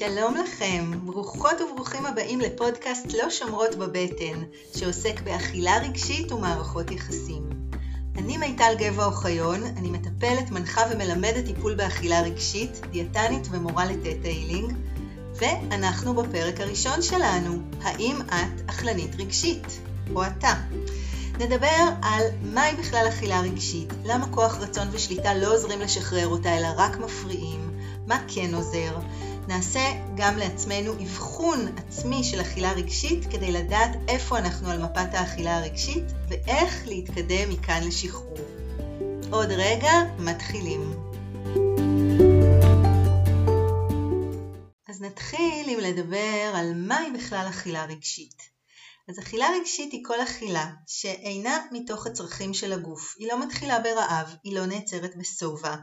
שלום לכם, ברוכות וברוכים הבאים לפודקאסט לא שומרות בבטן, שעוסק באכילה רגשית ומערכות יחסים. אני מיטל גבע אוחיון, אני מטפלת, מנחה ומלמדת טיפול באכילה רגשית, דיאטנית ומורה לטטה הילינג, ואנחנו בפרק הראשון שלנו, האם את אכלנית רגשית, או אתה. נדבר על מהי בכלל אכילה רגשית, למה כוח רצון ושליטה לא עוזרים לשחרר אותה אלא רק מפריעים, מה כן עוזר, נעשה גם לעצמנו אבחון עצמי של אכילה רגשית כדי לדעת איפה אנחנו על מפת האכילה הרגשית ואיך להתקדם מכאן לשחרור. עוד רגע, מתחילים. אז נתחיל עם לדבר על מהי בכלל אכילה רגשית. אז אכילה רגשית היא כל אכילה שאינה מתוך הצרכים של הגוף. היא לא מתחילה ברעב, היא לא נעצרת בשובע.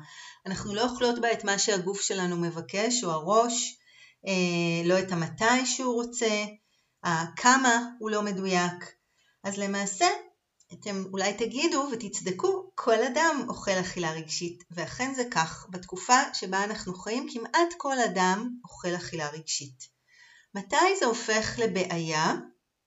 אנחנו לא אוכלות בה את מה שהגוף שלנו מבקש, או הראש, אה, לא את המתי שהוא רוצה, הכמה הוא לא מדויק. אז למעשה, אתם אולי תגידו ותצדקו, כל אדם אוכל אכילה רגשית, ואכן זה כך. בתקופה שבה אנחנו חיים, כמעט כל אדם אוכל אכילה רגשית. מתי זה הופך לבעיה?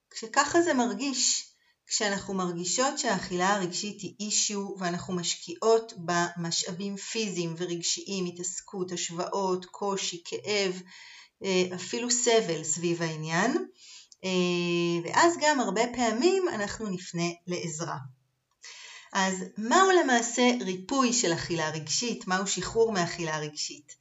כשככה זה מרגיש, כשאנחנו מרגישות שהאכילה הרגשית היא אישיו ואנחנו משקיעות במשאבים פיזיים ורגשיים, התעסקות, השוואות, קושי, כאב, אה, אפילו סבל סביב העניין, אה, ואז גם הרבה פעמים אנחנו נפנה לעזרה. אז מהו למעשה ריפוי של אכילה רגשית? מהו שחרור מאכילה רגשית?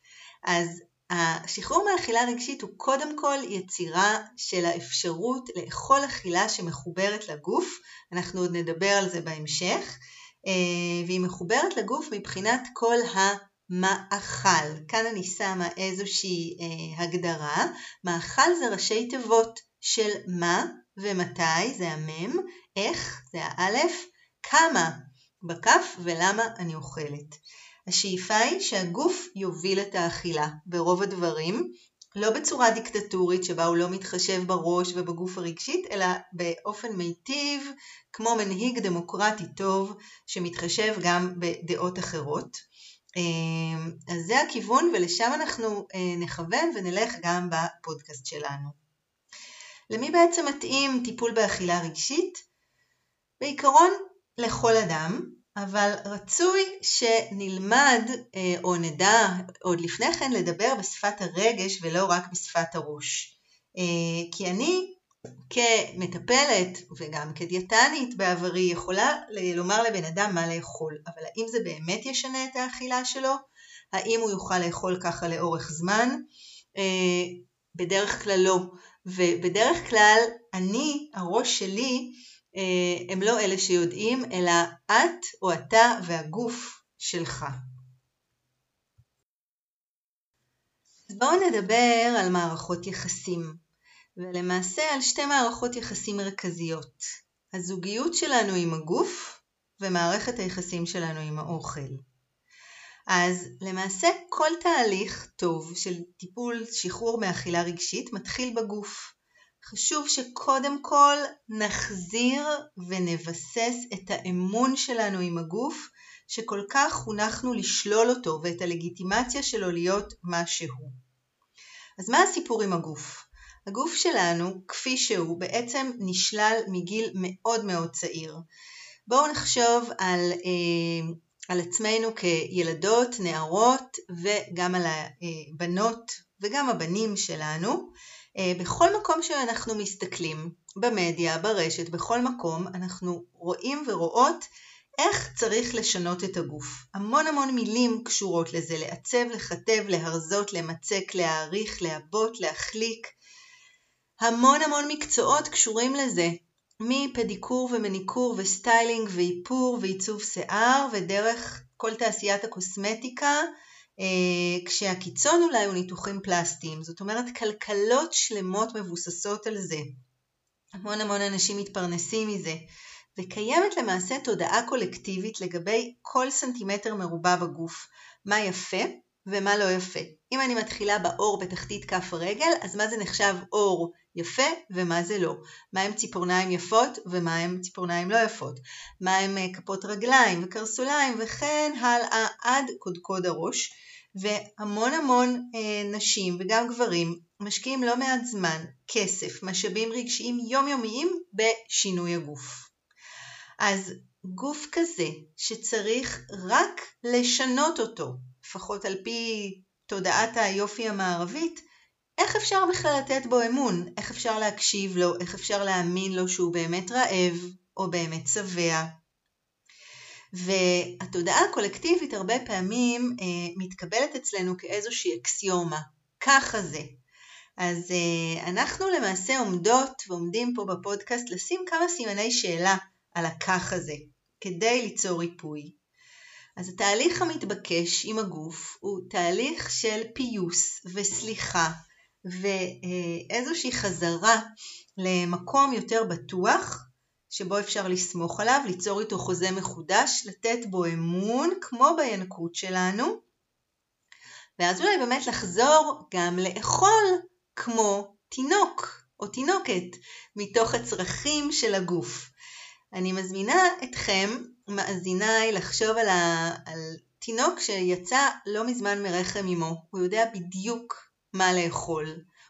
אז השחרור מאכילה רגשית הוא קודם כל יצירה של האפשרות לאכול אכילה שמחוברת לגוף, אנחנו עוד נדבר על זה בהמשך, אה, והיא מחוברת לגוף מבחינת כל המאכל. כאן אני שמה איזושהי אה, הגדרה, מאכל זה ראשי תיבות של מה ומתי, זה המם, איך, זה האלף, כמה בכף ולמה אני אוכלת. השאיפה היא שהגוף יוביל את האכילה ברוב הדברים, לא בצורה דיקטטורית שבה הוא לא מתחשב בראש ובגוף הרגשית, אלא באופן מיטיב, כמו מנהיג דמוקרטי טוב שמתחשב גם בדעות אחרות. אה, אז זה הכיוון ולשם אנחנו אה, נכוון ונלך גם בפודקאסט שלנו. למי בעצם מתאים טיפול באכילה רגשית? בעיקרון לכל אדם, אבל רצוי שנלמד אה, או נדע עוד לפני כן לדבר בשפת הרגש ולא רק בשפת הראש. אה, כי אני כמטפלת וגם כדיאטנית בעברי יכולה לומר לבן אדם מה לאכול, אבל האם זה באמת ישנה את האכילה שלו? האם הוא יוכל לאכול ככה לאורך זמן? אה, בדרך כלל לא. ובדרך כלל אני, הראש שלי, הם לא אלה שיודעים, אלא את או אתה והגוף שלך. אז בואו נדבר על מערכות יחסים, ולמעשה על שתי מערכות יחסים מרכזיות, הזוגיות שלנו עם הגוף ומערכת היחסים שלנו עם האוכל. אז למעשה כל תהליך טוב של טיפול שחרור מאכילה רגשית מתחיל בגוף. חשוב שקודם כל נחזיר ונבסס את האמון שלנו עם הגוף שכל כך חונכנו לשלול אותו ואת הלגיטימציה שלו להיות מה שהוא. אז מה הסיפור עם הגוף? הגוף שלנו, כפי שהוא, בעצם נשלל מגיל מאוד מאוד צעיר. בואו נחשוב על, אה, על עצמנו כילדות, נערות וגם על הבנות וגם הבנים שלנו. אה, בכל מקום שאנחנו מסתכלים, במדיה, ברשת, בכל מקום, אנחנו רואים ורואות איך צריך לשנות את הגוף. המון המון מילים קשורות לזה, לעצב, לכתב, להרזות, למצק, להעריך, לעבות, להחליק. המון המון מקצועות קשורים לזה, מפדיקור ומניקור וסטיילינג ואיפור ועיצוב שיער ודרך כל תעשיית הקוסמטיקה כשהקיצון אולי הוא ניתוחים פלסטיים, זאת אומרת כלכלות שלמות מבוססות על זה. המון המון אנשים מתפרנסים מזה, וקיימת למעשה תודעה קולקטיבית לגבי כל סנטימטר מרובע בגוף, מה יפה ומה לא יפה. אם אני מתחילה באור בתחתית כף הרגל, אז מה זה נחשב אור יפה ומה זה לא. מה הם ציפורניים יפות ומה הם ציפורניים לא יפות. מה הם אה, כפות רגליים וקרסוליים וכן הלאה עד קודקוד הראש. והמון המון אה, נשים וגם גברים משקיעים לא מעט זמן, כסף, משאבים רגשיים יומיומיים בשינוי הגוף. אז גוף כזה שצריך רק לשנות אותו, לפחות על פי תודעת היופי המערבית, איך אפשר בכלל לתת בו אמון? איך אפשר להקשיב לו? איך אפשר להאמין לו שהוא באמת רעב או באמת שבע? והתודעה הקולקטיבית הרבה פעמים אה, מתקבלת אצלנו כאיזושהי אקסיומה, ככה זה. אז אה, אנחנו למעשה עומדות ועומדים פה בפודקאסט לשים כמה סימני שאלה על הכך הזה, כדי ליצור ריפוי. אז התהליך המתבקש עם הגוף הוא תהליך של פיוס וסליחה ואיזושהי חזרה למקום יותר בטוח שבו אפשר לסמוך עליו, ליצור איתו חוזה מחודש, לתת בו אמון כמו בינקות שלנו ואז אולי באמת לחזור גם לאכול כמו תינוק או תינוקת מתוך הצרכים של הגוף. אני מזמינה אתכם, מאזיניי, לחשוב על, ה... על תינוק שיצא לא מזמן מרחם אמו. הוא יודע בדיוק מה לאכול,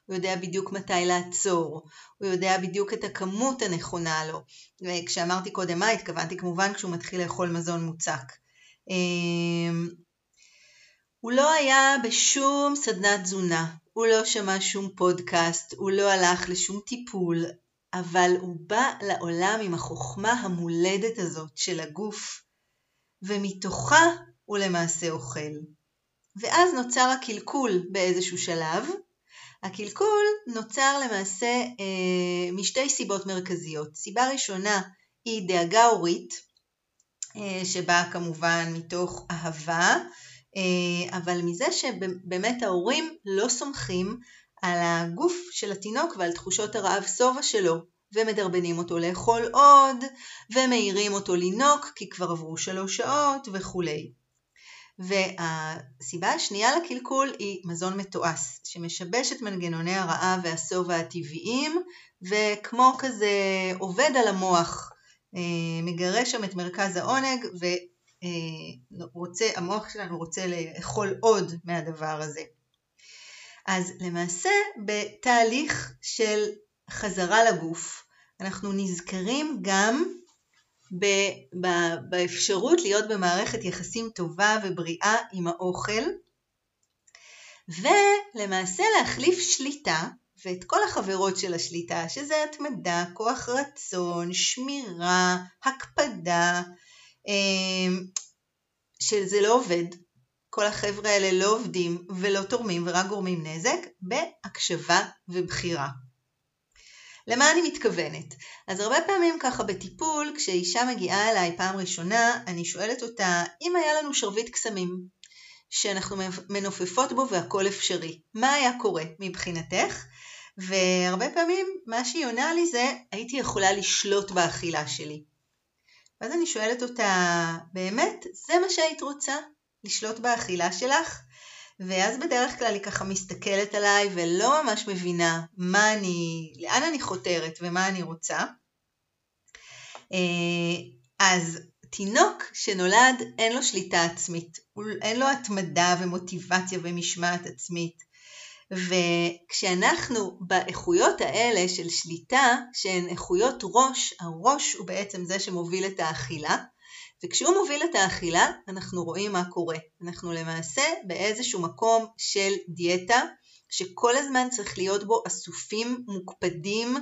הוא יודע בדיוק מתי לעצור, הוא יודע בדיוק את הכמות הנכונה לו. וכשאמרתי קודם מה, התכוונתי כמובן כשהוא מתחיל לאכול מזון מוצק. אמ, הוא לא היה בשום סדנת תזונה, הוא לא שמע שום פודקאסט, הוא לא הלך לשום טיפול, אבל הוא בא לעולם עם החוכמה המולדת הזאת של הגוף, ומתוכה הוא למעשה אוכל. ואז נוצר הקלקול באיזשהו שלב. הקלקול נוצר למעשה אה, משתי סיבות מרכזיות. סיבה ראשונה היא דאגה הורית, אה, שבאה כמובן מתוך אהבה, אה, אבל מזה שבאמת ההורים לא סומכים על הגוף של התינוק ועל תחושות הרעב שובע שלו, ומדרבנים אותו לאכול עוד, ומעירים אותו לינוק כי כבר עברו שלוש שעות וכולי. והסיבה השנייה לקלקול היא מזון מתועש, שמשבש את מנגנוני הרעב והשובע הטבעיים, וכמו כזה עובד על המוח, אה, מגרש שם את מרכז העונג, והמוח אה, שלנו רוצה לאכול עוד מהדבר הזה. אז למעשה בתהליך של חזרה לגוף אנחנו נזכרים גם באפשרות להיות במערכת יחסים טובה ובריאה עם האוכל ולמעשה להחליף שליטה ואת כל החברות של השליטה שזה התמדה, כוח רצון, שמירה, הקפדה אמ, שזה לא עובד כל החבר'ה האלה לא עובדים ולא תורמים ורק גורמים נזק בהקשבה ובחירה. למה אני מתכוונת? אז הרבה פעמים ככה בטיפול, כשאישה מגיעה אליי פעם ראשונה, אני שואלת אותה, אם היה לנו שרביט קסמים, שאנחנו מנופפות בו והכל אפשרי, מה היה קורה מבחינתך? והרבה פעמים מה שהיא עונה לי זה, הייתי יכולה לשלוט באכילה שלי. ואז אני שואלת אותה, באמת, זה מה שהיית רוצה? לשלוט באכילה שלך? ואז בדרך כלל היא ככה מסתכלת עליי ולא ממש מבינה מה אני, לאן אני חותרת ומה אני רוצה. אה, אז תינוק שנולד אין לו שליטה עצמית, אין לו התמדה ומוטיבציה ומשמעת עצמית. וכשאנחנו באיכויות האלה של שליטה, שהן איכויות ראש, הראש הוא בעצם זה שמוביל את האכילה, וכשהוא מוביל את האכילה, אנחנו רואים מה קורה. אנחנו למעשה באיזשהו מקום של דיאטה, שכל הזמן צריך להיות בו אסופים, מוקפדים,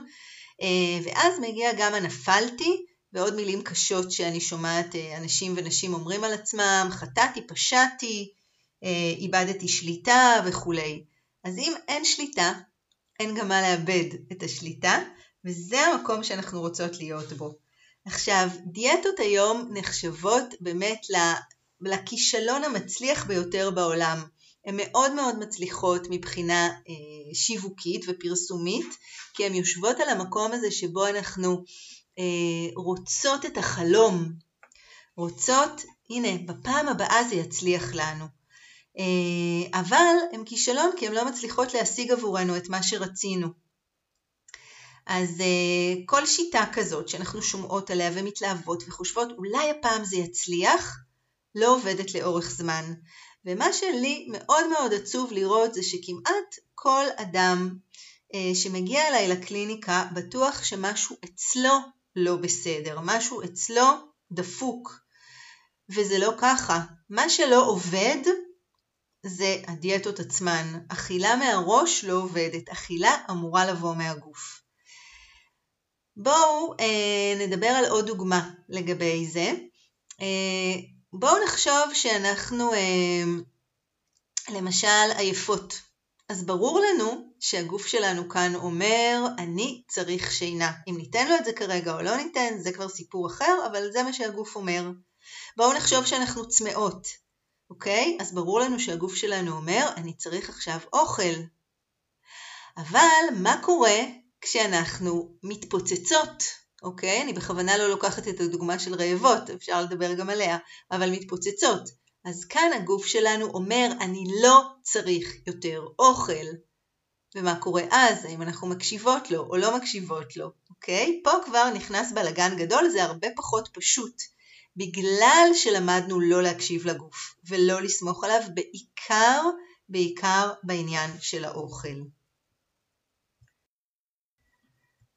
אה, ואז מגיע גם הנפלתי, ועוד מילים קשות שאני שומעת אה, אנשים ונשים אומרים על עצמם, חטאתי, פשעתי, אה, איבדתי שליטה וכולי. אז אם אין שליטה, אין גם מה לאבד את השליטה, וזה המקום שאנחנו רוצות להיות בו. עכשיו, דיאטות היום נחשבות באמת לכישלון המצליח ביותר בעולם. הן מאוד מאוד מצליחות מבחינה אה, שיווקית ופרסומית, כי הן יושבות על המקום הזה שבו אנחנו אה, רוצות את החלום, רוצות, הנה, בפעם הבאה זה יצליח לנו. אה, אבל הן כישלון כי הן לא מצליחות להשיג עבורנו את מה שרצינו. אז uh, כל שיטה כזאת שאנחנו שומעות עליה ומתלהבות וחושבות אולי הפעם זה יצליח, לא עובדת לאורך זמן. ומה שלי מאוד מאוד עצוב לראות זה שכמעט כל אדם אה, שמגיע אליי לקליניקה בטוח שמשהו אצלו לא בסדר, משהו אצלו דפוק. וזה לא ככה. מה שלא עובד זה הדיאטות עצמן. אכילה מהראש לא עובדת, אכילה אמורה לבוא מהגוף. בואו אה, נדבר על עוד דוגמה לגבי זה. אה, בואו נחשוב שאנחנו אה, למשל עייפות. אז ברור לנו שהגוף שלנו כאן אומר, אני צריך שינה. אם ניתן לו את זה כרגע או לא ניתן, זה כבר סיפור אחר, אבל זה מה שהגוף אומר. בואו נחשוב שאנחנו צמאות, אוקיי? אז ברור לנו שהגוף שלנו אומר, אני צריך עכשיו אוכל. אבל מה קורה כשאנחנו מתפוצצות, אוקיי? אני בכוונה לא לוקחת את הדוגמה של רעבות, אפשר לדבר גם עליה, אבל מתפוצצות. אז כאן הגוף שלנו אומר, אני לא צריך יותר אוכל. ומה קורה אז? האם אנחנו מקשיבות לו או לא מקשיבות לו, אוקיי? פה כבר נכנס בלגן גדול, זה הרבה פחות פשוט. בגלל שלמדנו לא להקשיב לגוף ולא לסמוך עליו, בעיקר, בעיקר בעניין של האוכל.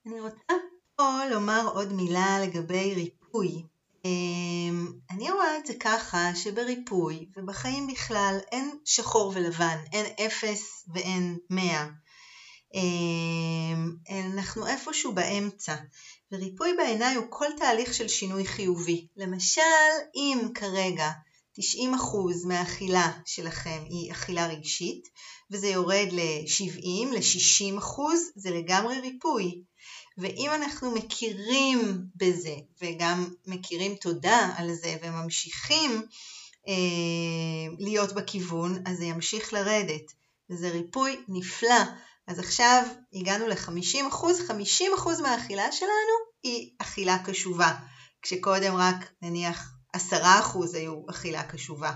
אני רוצה פה לומר עוד מילה לגבי ריפוי. אמ, אני רואה את זה ככה שבריפוי ובחיים בכלל אין שחור ולבן, אין אפס ואין מאה. אמ, אנחנו איפשהו באמצע. וריפוי בעיניי הוא כל תהליך של שינוי חיובי. למשל, אם כרגע 90% מהאכילה שלכם היא אכילה רגשית, וזה יורד ל-70, ל-60%, זה לגמרי ריפוי. ואם אנחנו מכירים בזה, וגם מכירים תודה על זה, וממשיכים אה, להיות בכיוון, אז זה ימשיך לרדת. וזה ריפוי נפלא. אז עכשיו הגענו ל-50%, 50% מהאכילה שלנו היא אכילה קשובה, כשקודם רק נניח 10% היו אכילה קשובה.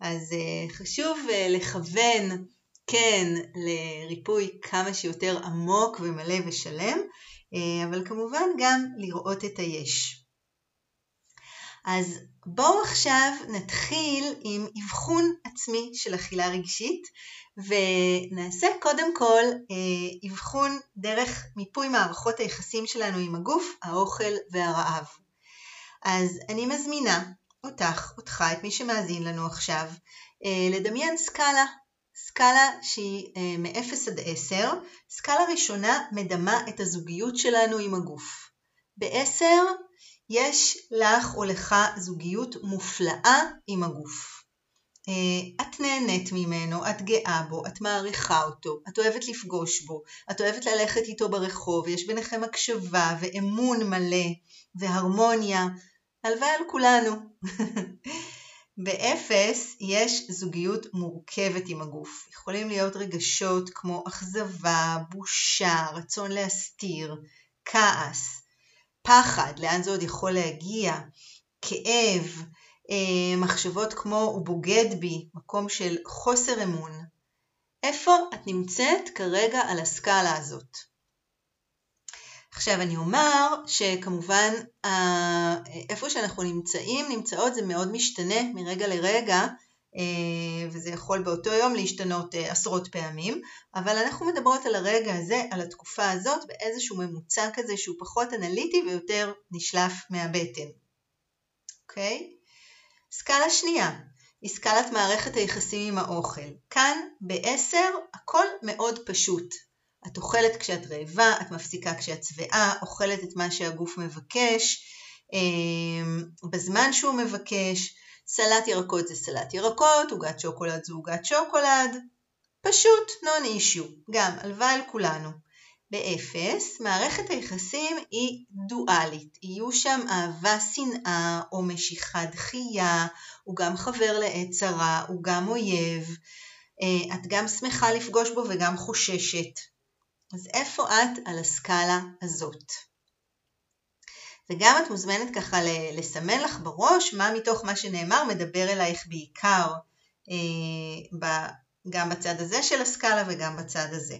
אז uh, חשוב uh, לכוון כן לריפוי כמה שיותר עמוק ומלא ושלם, uh, אבל כמובן גם לראות את היש. אז בואו עכשיו נתחיל עם אבחון עצמי של אכילה רגשית ונעשה קודם כל אה, אבחון דרך מיפוי מערכות היחסים שלנו עם הגוף, האוכל והרעב. אז אני מזמינה אותך, אותך, את מי שמאזין לנו עכשיו, אה, לדמיין סקאלה, סקאלה שהיא אה, מ-0 עד 10, סקאלה ראשונה מדמה את הזוגיות שלנו עם הגוף. ב-10 יש לך או לך זוגיות מופלאה עם הגוף. אה, את נהנית ממנו, את גאה בו, את מעריכה אותו, את אוהבת לפגוש בו, את אוהבת ללכת איתו ברחוב, יש ביניכם הקשבה ואמון מלא והרמוניה, הלוואי על כולנו. באפס יש זוגיות מורכבת עם הגוף. יכולים להיות רגשות כמו אכזבה, בושה, רצון להסתיר, כעס, פחד, לאן זה עוד יכול להגיע, כאב, מחשבות כמו הוא בוגד בי, מקום של חוסר אמון. איפה את נמצאת כרגע על הסקאלה הזאת? עכשיו אני אומר שכמובן איפה שאנחנו נמצאים, נמצאות זה מאוד משתנה מרגע לרגע אה, וזה יכול באותו יום להשתנות אה, עשרות פעמים, אבל אנחנו מדברות על הרגע הזה, על התקופה הזאת, באיזשהו ממוצע כזה שהוא פחות אנליטי ויותר נשלף מהבטן. אוקיי? Okay? סקאלה שנייה היא סקלת מערכת היחסים עם האוכל. כאן בעשר הכל מאוד פשוט. את אוכלת כשאת רעבה, את מפסיקה כשאת שבעה, אוכלת את מה שהגוף מבקש, אמ, בזמן שהוא מבקש, סלט ירקות זה סלט ירקות, עוגת שוקולד זה עוגת שוקולד, פשוט נון אישיו, גם הלוואי על כולנו. באפס, מערכת היחסים היא דואלית. יהיו שם אהבה, שנאה או משיכה דחייה, הוא גם חבר לעת צרה, הוא גם אויב, אה, את גם שמחה לפגוש בו וגם חוששת. אז איפה את על הסקאלה הזאת? וגם את מוזמנת ככה לסמן לך בראש מה מתוך מה שנאמר מדבר אלייך בעיקר, אה, גם בצד הזה של הסקאלה וגם בצד הזה.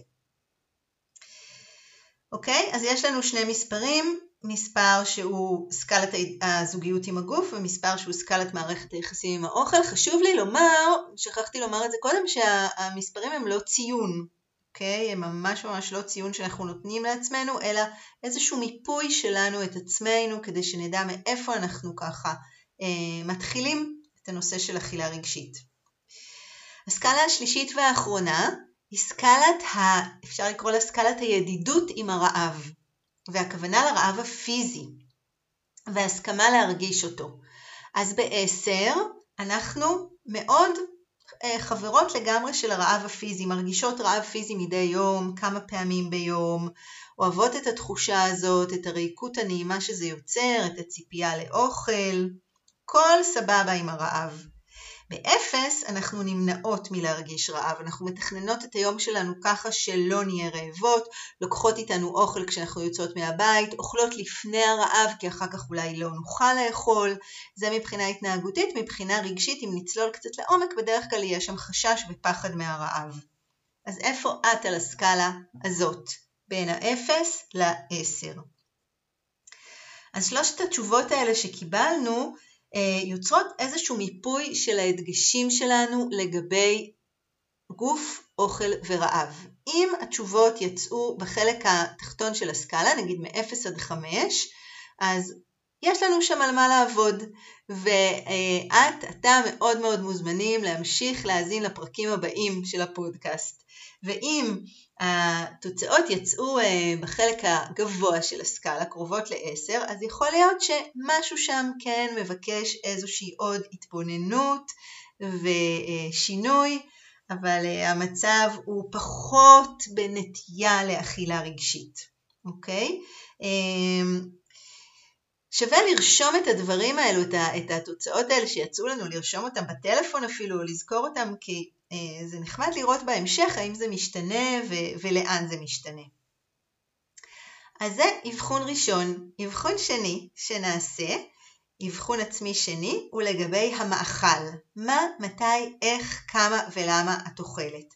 אוקיי? אז יש לנו שני מספרים, מספר שהוא סקלת הזוגיות עם הגוף ומספר שהוא סקלת מערכת היחסים עם האוכל. חשוב לי לומר, שכחתי לומר את זה קודם, שהמספרים הם לא ציון, אוקיי? הם ממש ממש לא ציון שאנחנו נותנים לעצמנו, אלא איזשהו מיפוי שלנו את עצמנו כדי שנדע מאיפה אנחנו ככה אה, מתחילים את הנושא של אכילה רגשית. הסקאלה השלישית והאחרונה היא סקלת, ה... אפשר לקרוא לה סקלת הידידות עם הרעב. והכוונה לרעב הפיזי והסכמה להרגיש אותו. אז בעשר אנחנו מאוד אה, חברות לגמרי של הרעב הפיזי, מרגישות רעב פיזי מדי יום, כמה פעמים ביום, אוהבות את התחושה הזאת, את הריקות הנעימה שזה יוצר, את הציפייה לאוכל, כל סבבה עם הרעב. באפס אנחנו נמנעות מלהרגיש רעב, אנחנו מתכננות את היום שלנו ככה שלא נהיה רעבות, לוקחות איתנו אוכל כשאנחנו יוצאות מהבית, אוכלות לפני הרעב כי אחר כך אולי לא נוכל לאכול, זה מבחינה התנהגותית, מבחינה רגשית אם נצלול קצת לעומק בדרך כלל יהיה שם חשש ופחד מהרעב. אז איפה את על הסקאלה הזאת, בין האפס לעשר? אז שלושת התשובות האלה שקיבלנו יוצרות איזשהו מיפוי של ההדגשים שלנו לגבי גוף, אוכל ורעב. אם התשובות יצאו בחלק התחתון של הסקאלה, נגיד מ-0 עד 5, אז יש לנו שם על מה לעבוד, ואת, אתה מאוד מאוד מוזמנים להמשיך להאזין לפרקים הבאים של הפודקאסט. ואם התוצאות יצאו אה, בחלק הגבוה של הסקאלה, קרובות ל-10, אז יכול להיות שמשהו שם כן מבקש איזושהי עוד התבוננות ושינוי, אבל אה, המצב הוא פחות בנטייה לאכילה רגשית, אוקיי? שווה לרשום את הדברים האלו, את התוצאות האלה שיצאו לנו, לרשום אותם בטלפון אפילו, לזכור אותם כי אה, זה נחמד לראות בהמשך האם זה משתנה ו- ולאן זה משתנה. אז זה אבחון ראשון. אבחון שני שנעשה, אבחון עצמי שני, הוא לגבי המאכל. מה, מתי, איך, כמה ולמה את אוכלת.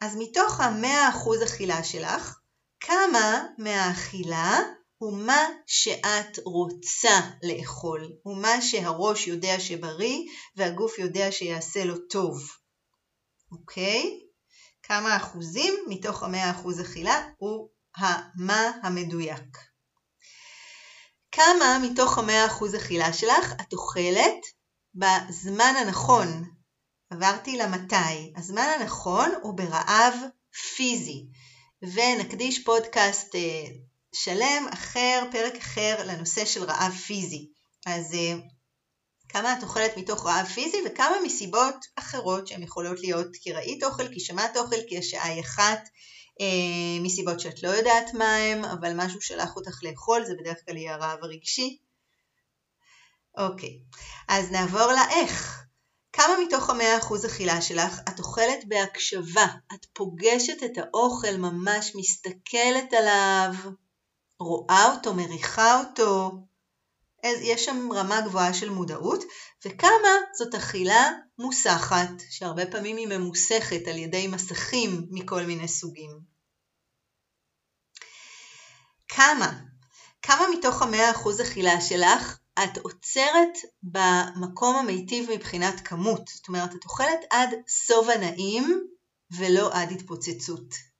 אז מתוך ה-100% אכילה שלך, כמה מהאכילה הוא מה שאת רוצה לאכול, הוא מה שהראש יודע שבריא והגוף יודע שיעשה לו טוב. אוקיי? כמה אחוזים מתוך המאה אחוז אכילה הוא המה המדויק. כמה מתוך המאה אחוז אכילה שלך את אוכלת בזמן הנכון. עברתי למתי. הזמן הנכון הוא ברעב פיזי. ונקדיש פודקאסט אה, שלם אחר, פרק אחר לנושא של רעב פיזי. אז אה, כמה את אוכלת מתוך רעב פיזי וכמה מסיבות אחרות שהן יכולות להיות כי ראית אוכל, כי שמעת אוכל, כי השעה היא אחת, אה, מסיבות שאת לא יודעת מה הם, אבל משהו שלח אותך לאכול, זה בדרך כלל יהיה הרעב הרגשי. אוקיי, אז נעבור לאיך. כמה מתוך המאה אחוז אכילה שלך את אוכלת בהקשבה, את פוגשת את האוכל, ממש מסתכלת עליו, רואה אותו, מריחה אותו, יש שם רמה גבוהה של מודעות, וכמה זאת אכילה מוסחת, שהרבה פעמים היא ממוסכת על ידי מסכים מכל מיני סוגים. כמה? כמה מתוך המאה אחוז אכילה שלך את עוצרת במקום המיטיב מבחינת כמות? זאת אומרת, את אוכלת עד שובע נעים ולא עד התפוצצות.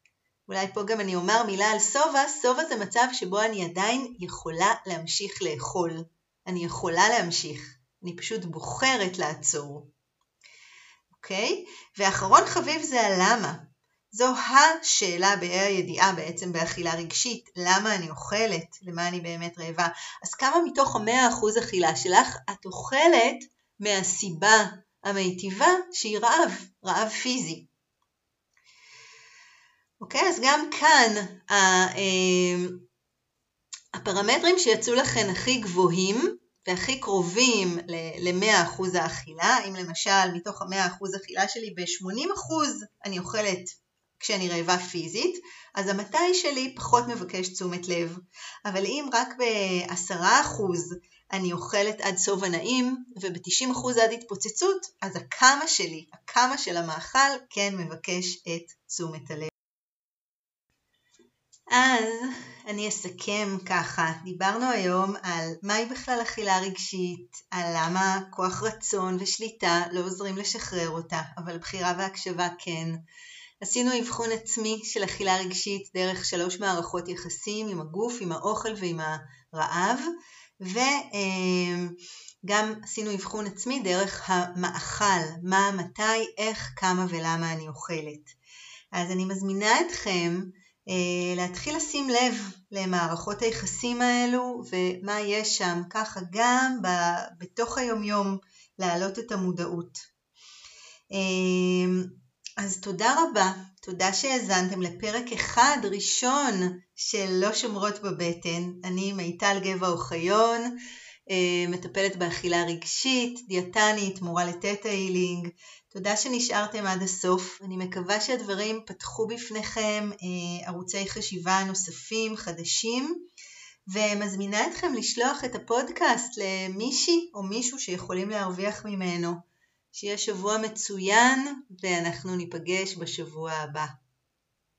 אולי פה גם אני אומר מילה על שובע, שובע זה מצב שבו אני עדיין יכולה להמשיך לאכול. אני יכולה להמשיך, אני פשוט בוחרת לעצור. אוקיי? ואחרון חביב זה הלמה. זו השאלה בה"א הידיעה בעצם באכילה רגשית, למה אני אוכלת, למה אני באמת רעבה. אז כמה מתוך המאה אחוז אכילה שלך את אוכלת מהסיבה המיטיבה שהיא רעב, רעב פיזי. אוקיי, אז גם כאן אה, הפרמטרים שיצאו לכן הכי גבוהים והכי קרובים ל-100% האכילה, אם למשל מתוך ה-100% אכילה שלי ב-80% אני אוכלת כשאני רעבה פיזית, אז המתי שלי פחות מבקש תשומת לב. אבל אם רק ב-10% אני אוכלת עד סוב הנעים וב-90% עד התפוצצות, אז הכמה שלי, הכמה של המאכל, כן מבקש את תשומת הלב. אז אני אסכם ככה. דיברנו היום על מהי בכלל אכילה רגשית, על למה כוח רצון ושליטה לא עוזרים לשחרר אותה, אבל בחירה והקשבה כן. עשינו אבחון עצמי של אכילה רגשית דרך שלוש מערכות יחסים עם הגוף, עם האוכל ועם הרעב, וגם עשינו אבחון עצמי דרך המאכל, מה, מתי, איך, כמה ולמה אני אוכלת. אז אני מזמינה אתכם להתחיל לשים לב למערכות היחסים האלו ומה יש שם, ככה גם בתוך היומיום להעלות את המודעות. אה, אז תודה רבה, תודה שהאזנתם לפרק אחד ראשון של לא שומרות בבטן. אני מיטל גבע אוחיון, אה, מטפלת באכילה רגשית, דיאטנית, מורה לטטה הילינג. תודה שנשארתם עד הסוף. אני מקווה שהדברים פתחו בפניכם אה, ערוצי חשיבה נוספים, חדשים, ומזמינה אתכם לשלוח את הפודקאסט למישהי או מישהו שיכולים להרוויח ממנו. שיהיה שבוע מצוין ואנחנו ניפגש בשבוע הבא.